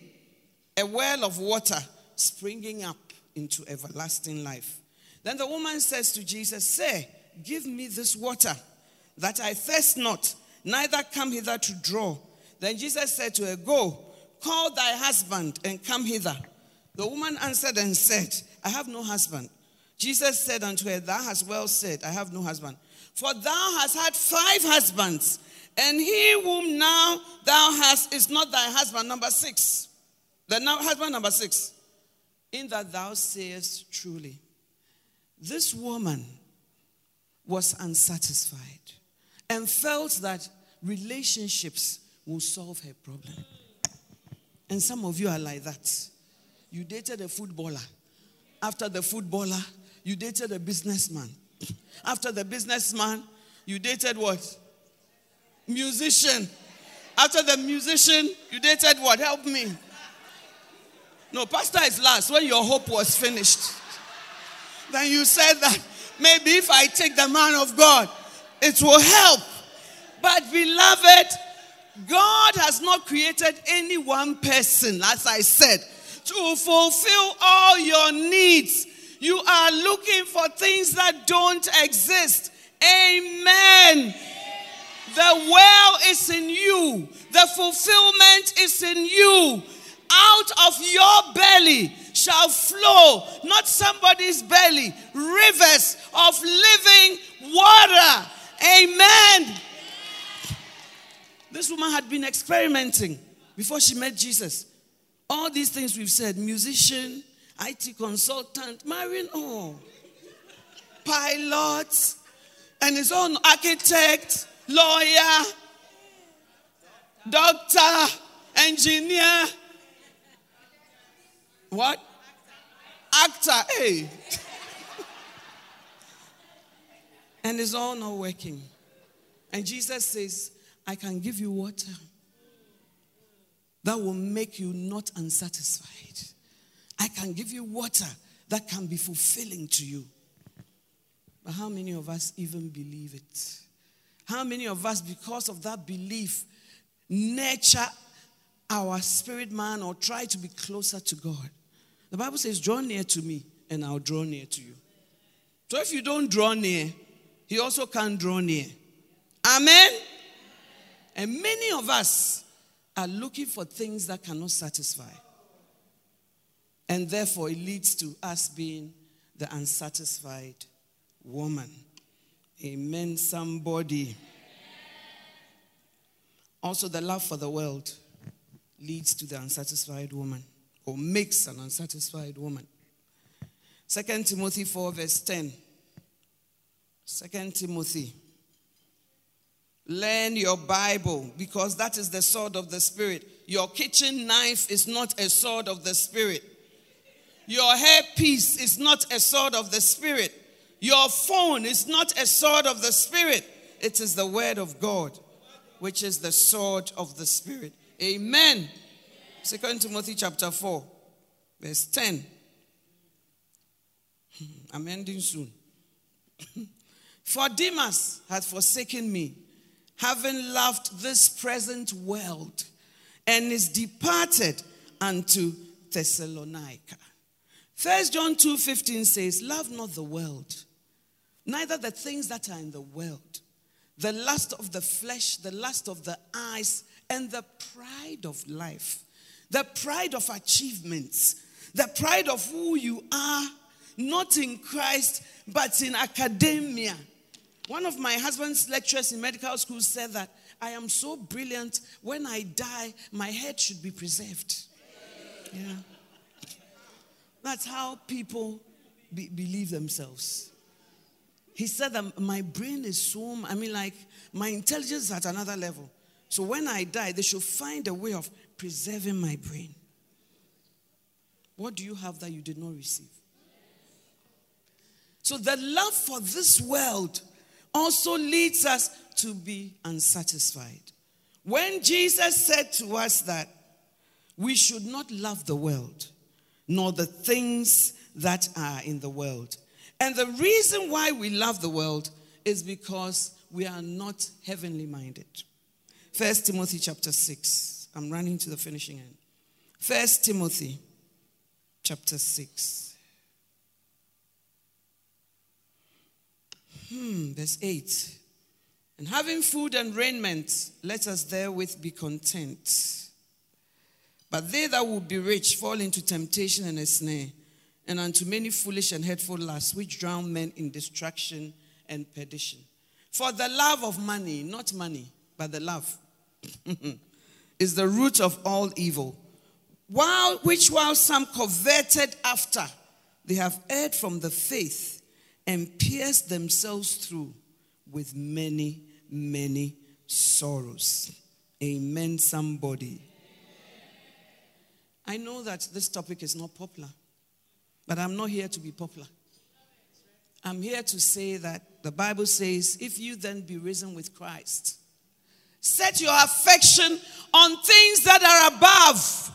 a well of water springing up into everlasting life. Then the woman says to Jesus, Say, give me this water, that I thirst not, neither come hither to draw. Then Jesus said to her, Go, call thy husband and come hither. The woman answered and said, I have no husband. Jesus said unto her, Thou hast well said, I have no husband. For thou hast had five husbands, and he whom now thou hast is not thy husband. Number six. The husband number six. In that thou sayest truly. This woman was unsatisfied and felt that relationships will solve her problem. And some of you are like that. You dated a footballer. After the footballer, you dated a businessman. <clears throat> After the businessman, you dated what? Musician. After the musician, you dated what? Help me. No, pastor is last when your hope was finished. Then you said that maybe if I take the man of God, it will help. But beloved, God has not created any one person, as I said, to fulfill all your needs. You are looking for things that don't exist. Amen. The well is in you, the fulfillment is in you. Out of your belly shall flow, not somebody's belly, rivers of living water. Amen. This woman had been experimenting before she met Jesus. All these things we've said musician, IT consultant, marine, oh, pilot, and his own architect, lawyer, doctor, engineer. What? Actor, hey. <laughs> and it's all not working. And Jesus says, I can give you water that will make you not unsatisfied. I can give you water that can be fulfilling to you. But how many of us even believe it? How many of us, because of that belief, nurture our spirit man or try to be closer to God? The Bible says, Draw near to me, and I'll draw near to you. So if you don't draw near, He also can't draw near. Amen? And many of us are looking for things that cannot satisfy. And therefore, it leads to us being the unsatisfied woman. Amen, somebody. Also, the love for the world leads to the unsatisfied woman or makes an unsatisfied woman. 2 Timothy 4, verse 10. 2 Timothy Learn your Bible because that is the sword of the Spirit. Your kitchen knife is not a sword of the Spirit. Your hairpiece is not a sword of the Spirit. Your phone is not a sword of the Spirit. It is the Word of God, which is the sword of the Spirit. Amen. Second Timothy chapter 4, verse 10. Hmm, I'm ending soon. <clears throat> For Demas hath forsaken me having loved this present world, and is departed unto Thessalonica. First John 2:15 says, Love not the world, neither the things that are in the world, the lust of the flesh, the lust of the eyes, and the pride of life, the pride of achievements, the pride of who you are, not in Christ, but in academia one of my husband's lecturers in medical school said that I am so brilliant, when I die, my head should be preserved. Yeah. That's how people be, believe themselves. He said that my brain is so, I mean, like, my intelligence is at another level. So when I die, they should find a way of preserving my brain. What do you have that you did not receive? So the love for this world also leads us to be unsatisfied. When Jesus said to us that we should not love the world, nor the things that are in the world. And the reason why we love the world is because we are not heavenly minded. First Timothy chapter 6. I'm running to the finishing end. First Timothy chapter 6. Hmm, verse 8. And having food and raiment, let us therewith be content. But they that will be rich fall into temptation and a snare, and unto many foolish and hurtful lusts, which drown men in destruction and perdition. For the love of money, not money, but the love, <laughs> is the root of all evil. While, which while some coveted after, they have erred from the faith and pierced themselves through with many, many sorrows. Amen, somebody. I know that this topic is not popular, but I'm not here to be popular. I'm here to say that the Bible says, if you then be risen with Christ, set your affection on things that are above,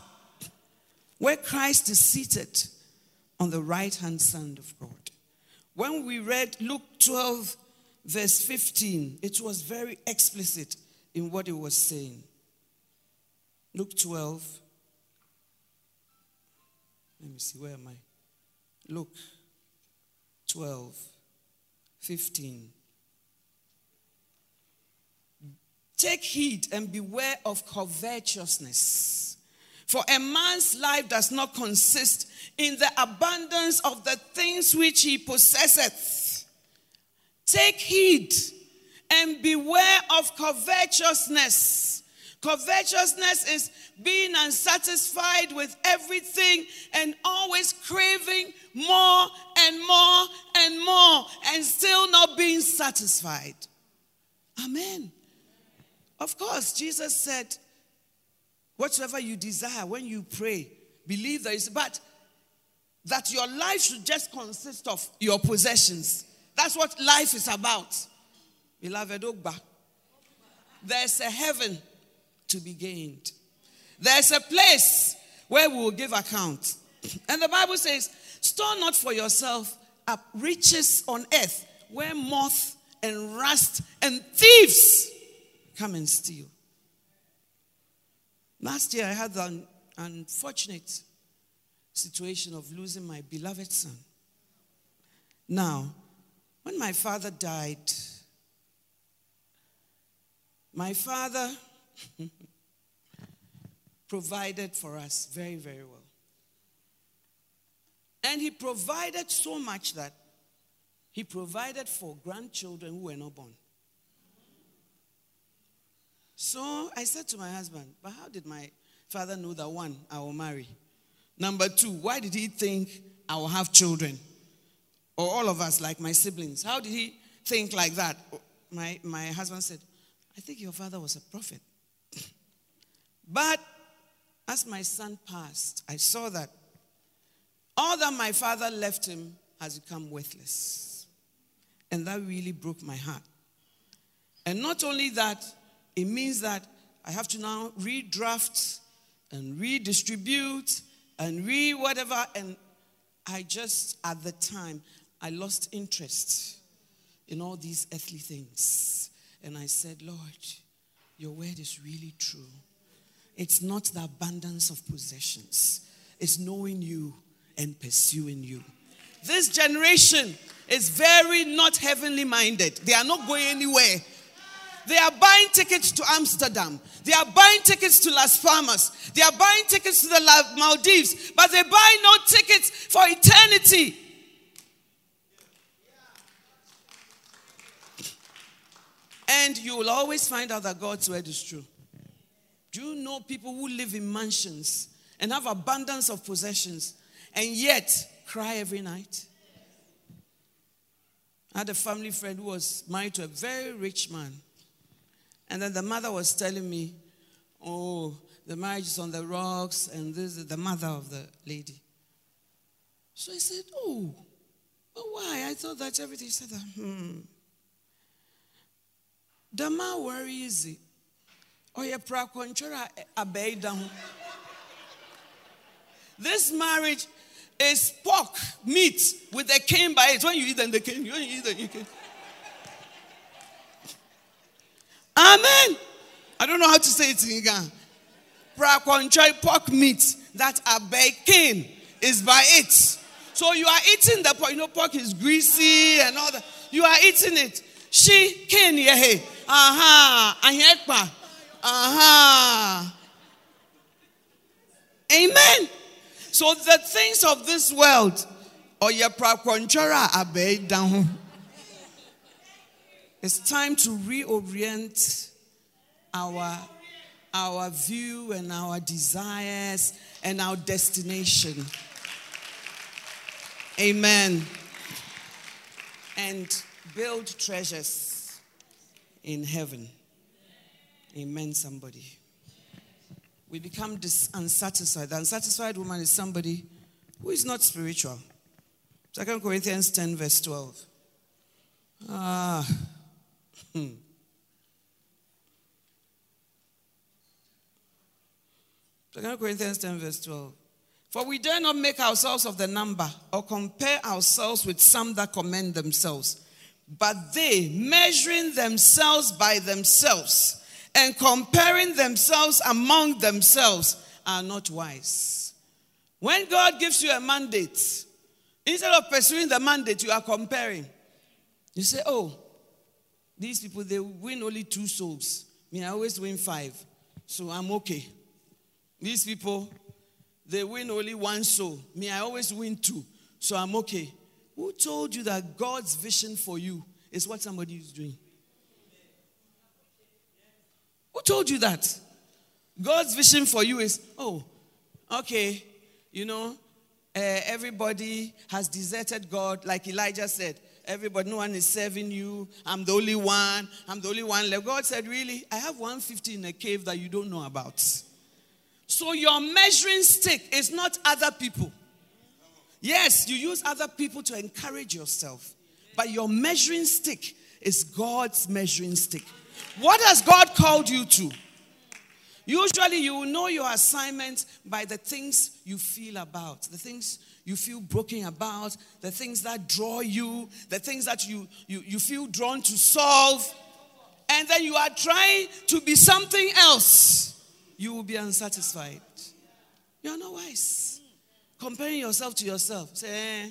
where Christ is seated on the right hand side of God. When we read Luke 12, verse 15, it was very explicit in what it was saying. Luke 12. Let me see, where am I? Luke 12, 15. Take heed and beware of covetousness. For a man's life does not consist in the abundance of the things which he possesseth. Take heed and beware of covetousness. Covetousness is being unsatisfied with everything and always craving more and more and more and still not being satisfied. Amen. Of course, Jesus said, Whatsoever you desire when you pray, believe there is, but that your life should just consist of your possessions. That's what life is about. Beloved Ogba, there's a heaven to be gained. There's a place where we will give account. And the Bible says, Store not for yourself up riches on earth where moth and rust and thieves come and steal. Last year, I had the unfortunate situation of losing my beloved son. Now, when my father died, my father <laughs> provided for us very, very well. And he provided so much that he provided for grandchildren who were not born. So I said to my husband, But how did my father know that one, I will marry? Number two, why did he think I will have children? Or all of us, like my siblings. How did he think like that? My, my husband said, I think your father was a prophet. <laughs> but as my son passed, I saw that all that my father left him has become worthless. And that really broke my heart. And not only that, it means that I have to now redraft and redistribute and re whatever. And I just, at the time, I lost interest in all these earthly things. And I said, Lord, your word is really true. It's not the abundance of possessions, it's knowing you and pursuing you. This generation is very not heavenly minded, they are not going anywhere. They are buying tickets to Amsterdam. They are buying tickets to Las Palmas. They are buying tickets to the Maldives, but they buy no tickets for eternity. And you will always find out that God's word is true. Do you know people who live in mansions and have abundance of possessions and yet cry every night? I had a family friend who was married to a very rich man. And then the mother was telling me, oh, the marriage is on the rocks, and this is the mother of the lady. So I said, oh, but why? I thought that everything. She said, hmm. The man worry easy. Oh, yeah, prakonchora abei down. This marriage is pork meat with a cane by it. When you eat them, the cane. When you eat them, you can. Amen. I don't know how to say it in Ghana. Prakonchoi pork meat that are baking is by it. So you are eating the pork. You know, pork is greasy and all that. You are eating it. She can ye Aha. Ahekpa. Aha. Amen. So the things of this world, or your prakonchara abe down. It's time to reorient our, our view and our desires and our destination. Amen. And build treasures in heaven. Amen, somebody. We become dis- unsatisfied. The unsatisfied woman is somebody who is not spiritual. Second Corinthians 10, verse 12. Ah. Hmm. Second Corinthians 10, verse 12. For we dare not make ourselves of the number or compare ourselves with some that commend themselves. But they, measuring themselves by themselves and comparing themselves among themselves, are not wise. When God gives you a mandate, instead of pursuing the mandate, you are comparing. You say, Oh, these people, they win only two souls. Me, I always win five. So I'm okay. These people, they win only one soul. Me, I always win two. So I'm okay. Who told you that God's vision for you is what somebody is doing? Who told you that? God's vision for you is, oh, okay, you know, uh, everybody has deserted God, like Elijah said. Everybody, no one is serving you. I'm the only one. I'm the only one left. God said, Really? I have 150 in a cave that you don't know about. So your measuring stick is not other people. Yes, you use other people to encourage yourself, but your measuring stick is God's measuring stick. What has God called you to? Usually, you will know your assignment by the things you feel about, the things you feel broken about, the things that draw you, the things that you, you, you feel drawn to solve, and then you are trying to be something else, you will be unsatisfied. You are not wise. Comparing yourself to yourself. Say, eh,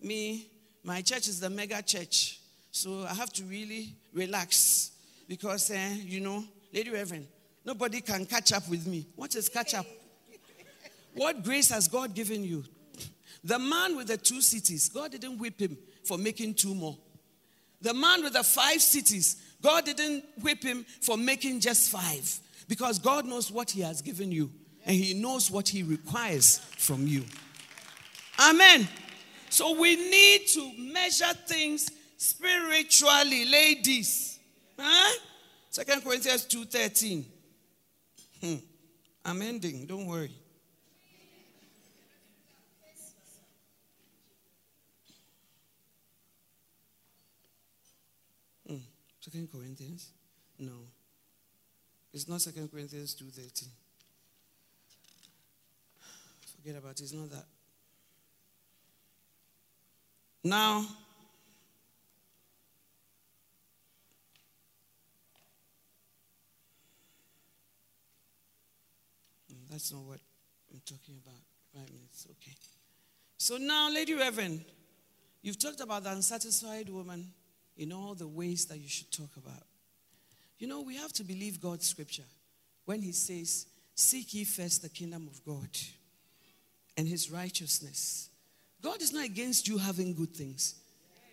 me, my church is the mega church, so I have to really relax because, eh, you know, Lady Reverend, nobody can catch up with me. What is catch up? What grace has God given you? The man with the two cities, God didn't whip him for making two more. The man with the five cities, God didn't whip him for making just five because God knows what he has given you and he knows what he requires from you. Amen. So we need to measure things spiritually, ladies. Huh? Second Corinthians 2:13. Hmm. I'm ending, don't worry. Second Corinthians? No. It's not Second Corinthians 2.13. Forget about it. It's not that. Now, mm, that's not what I'm talking about. Five minutes, okay. So now, Lady Reverend, you've talked about the unsatisfied woman in all the ways that you should talk about. You know, we have to believe God's scripture when He says, Seek ye first the kingdom of God and His righteousness. God is not against you having good things.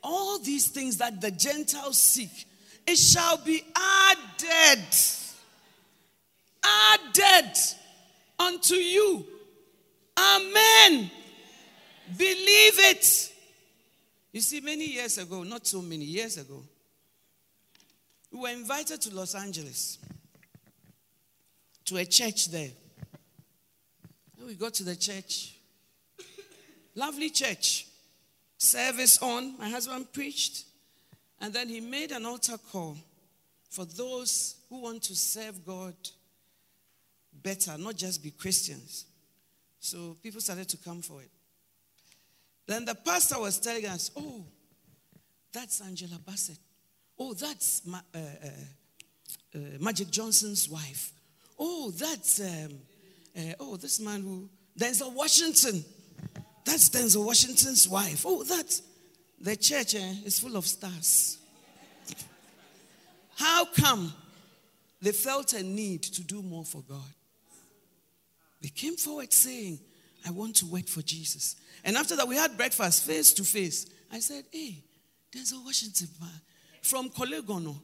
All these things that the Gentiles seek, it shall be added. Added unto you. Amen. Believe it. You see, many years ago, not so many years ago, we were invited to Los Angeles to a church there. And we got to the church. Lovely church. Service on. My husband preached. And then he made an altar call for those who want to serve God better, not just be Christians. So people started to come for it. Then the pastor was telling us, oh, that's Angela Bassett. Oh, that's Ma- uh, uh, uh, Magic Johnson's wife. Oh, that's um, uh, oh, this man who, Denzel Washington. That's Denzel Washington's wife. Oh, that, the church eh, is full of stars. How come they felt a need to do more for God? They came forward saying, I want to work for Jesus. And after that, we had breakfast face to face. I said, Hey, Denzel Washington from Korle Gonno.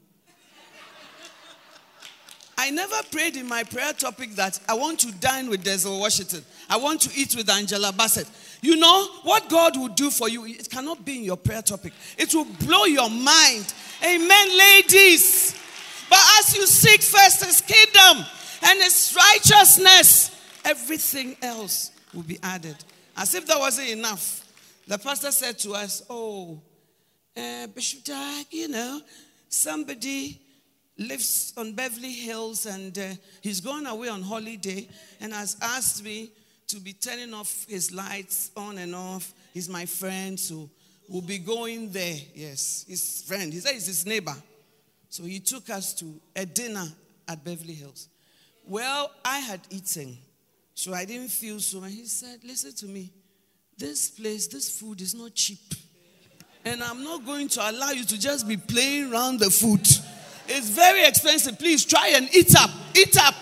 I never prayed in my prayer topic that I want to dine with Denzel Washington. I want to eat with Angela Bassett. You know what God will do for you, it cannot be in your prayer topic. It will blow your mind. Amen, ladies. But as you seek first his kingdom and his righteousness, everything else will be added. As if that wasn't enough. The pastor said to us, Oh, uh, Bishop Dag, you know, somebody lives on Beverly Hills and uh, he's going away on holiday and has asked me to be turning off his lights on and off. He's my friend, so we'll be going there. Yes, his friend. He said he's his neighbor. So he took us to a dinner at Beverly Hills. Well, I had eaten, so I didn't feel so. And he said, Listen to me. This place, this food is not cheap. And I'm not going to allow you to just be playing around the food. It's very expensive. Please try and eat up. Eat up.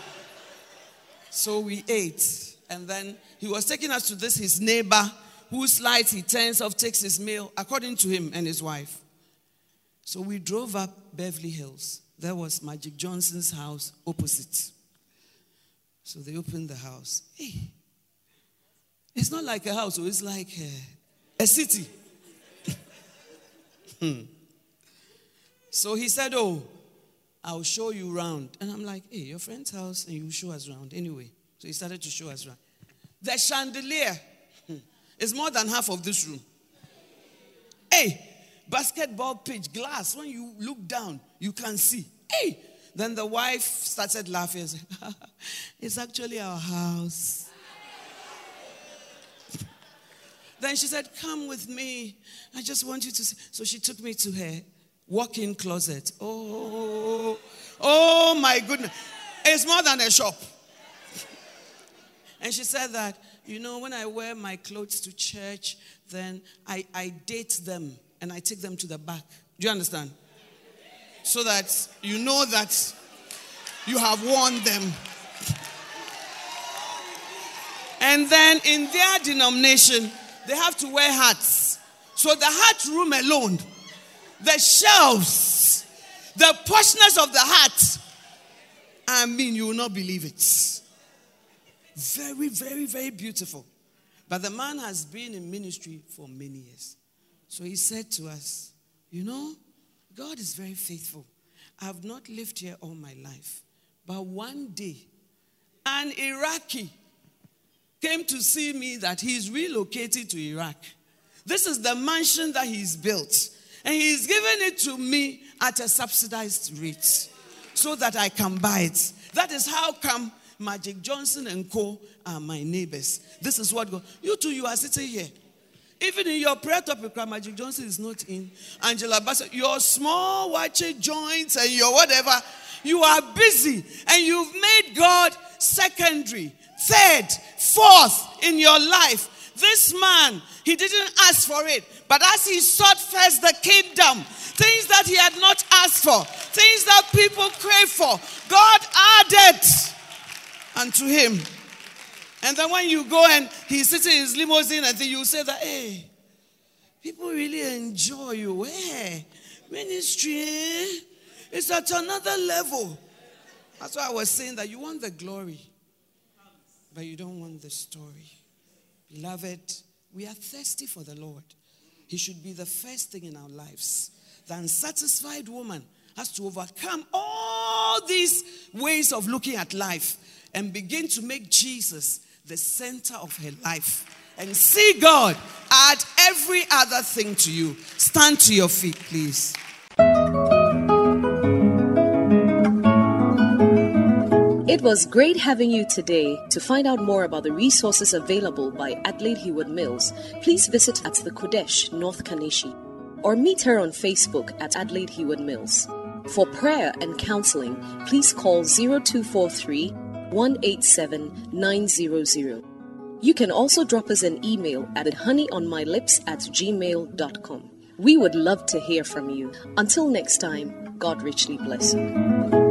So we ate. And then he was taking us to this, his neighbor, whose light he turns off, takes his meal, according to him and his wife. So we drove up Beverly Hills. There was Magic Johnson's house opposite. So they opened the house. Hey, it's not like a house, it's like a, a city. <laughs> hmm. So he said, Oh, I'll show you around. And I'm like, hey, your friend's house, and you show us around anyway. So he started to show us around. The chandelier <laughs> is more than half of this room. Hey, basketball pitch, glass. When you look down, you can see. Hey, then the wife started laughing. <laughs> It's actually our house. then she said, Come with me. I just want you to see. So she took me to her walk-in closet. Oh, oh my goodness. It's more than a shop. And she said that, you know, when I wear my clothes to church, then I, I date them and I take them to the back. Do you understand? So that you know that you have won them. And then in their denomination, they have to wear hats. So the hat room alone the shelves, the poshness of the hat, I mean, you will not believe it. Very, very, very beautiful. But the man has been in ministry for many years. So he said to us, You know, God is very faithful. I have not lived here all my life. But one day, an Iraqi came to see me that he's relocated to Iraq. This is the mansion that he's built. And he's giving it to me at a subsidized rate so that I can buy it. That is how come Magic Johnson and Co. are my neighbors. This is what God. You two, you are sitting here. Even in your prayer topic, Magic Johnson is not in. Angela Bassett, your small watching joints and your whatever, you are busy and you've made God secondary, third, fourth in your life. This man, he didn't ask for it, but as he sought first the kingdom, things that he had not asked for, things that people crave for, God added unto him. And then when you go and he's sitting in his limousine, and then you say that, hey, people really enjoy you. Hey, ministry eh? is at another level. That's why I was saying that you want the glory, but you don't want the story. Beloved, we are thirsty for the Lord. He should be the first thing in our lives. The unsatisfied woman has to overcome all these ways of looking at life and begin to make Jesus the center of her life and see God add every other thing to you. Stand to your feet, please. It was great having you today. To find out more about the resources available by Adelaide Heward Mills, please visit at the Qodesh, North Kaneshie, or meet her on Facebook at Adelaide Heward Mills. For prayer and counseling, please call 0243 187 900. You can also drop us an email at honeyonmylips at gmail.com. We would love to hear from you. Until next time, God richly bless you.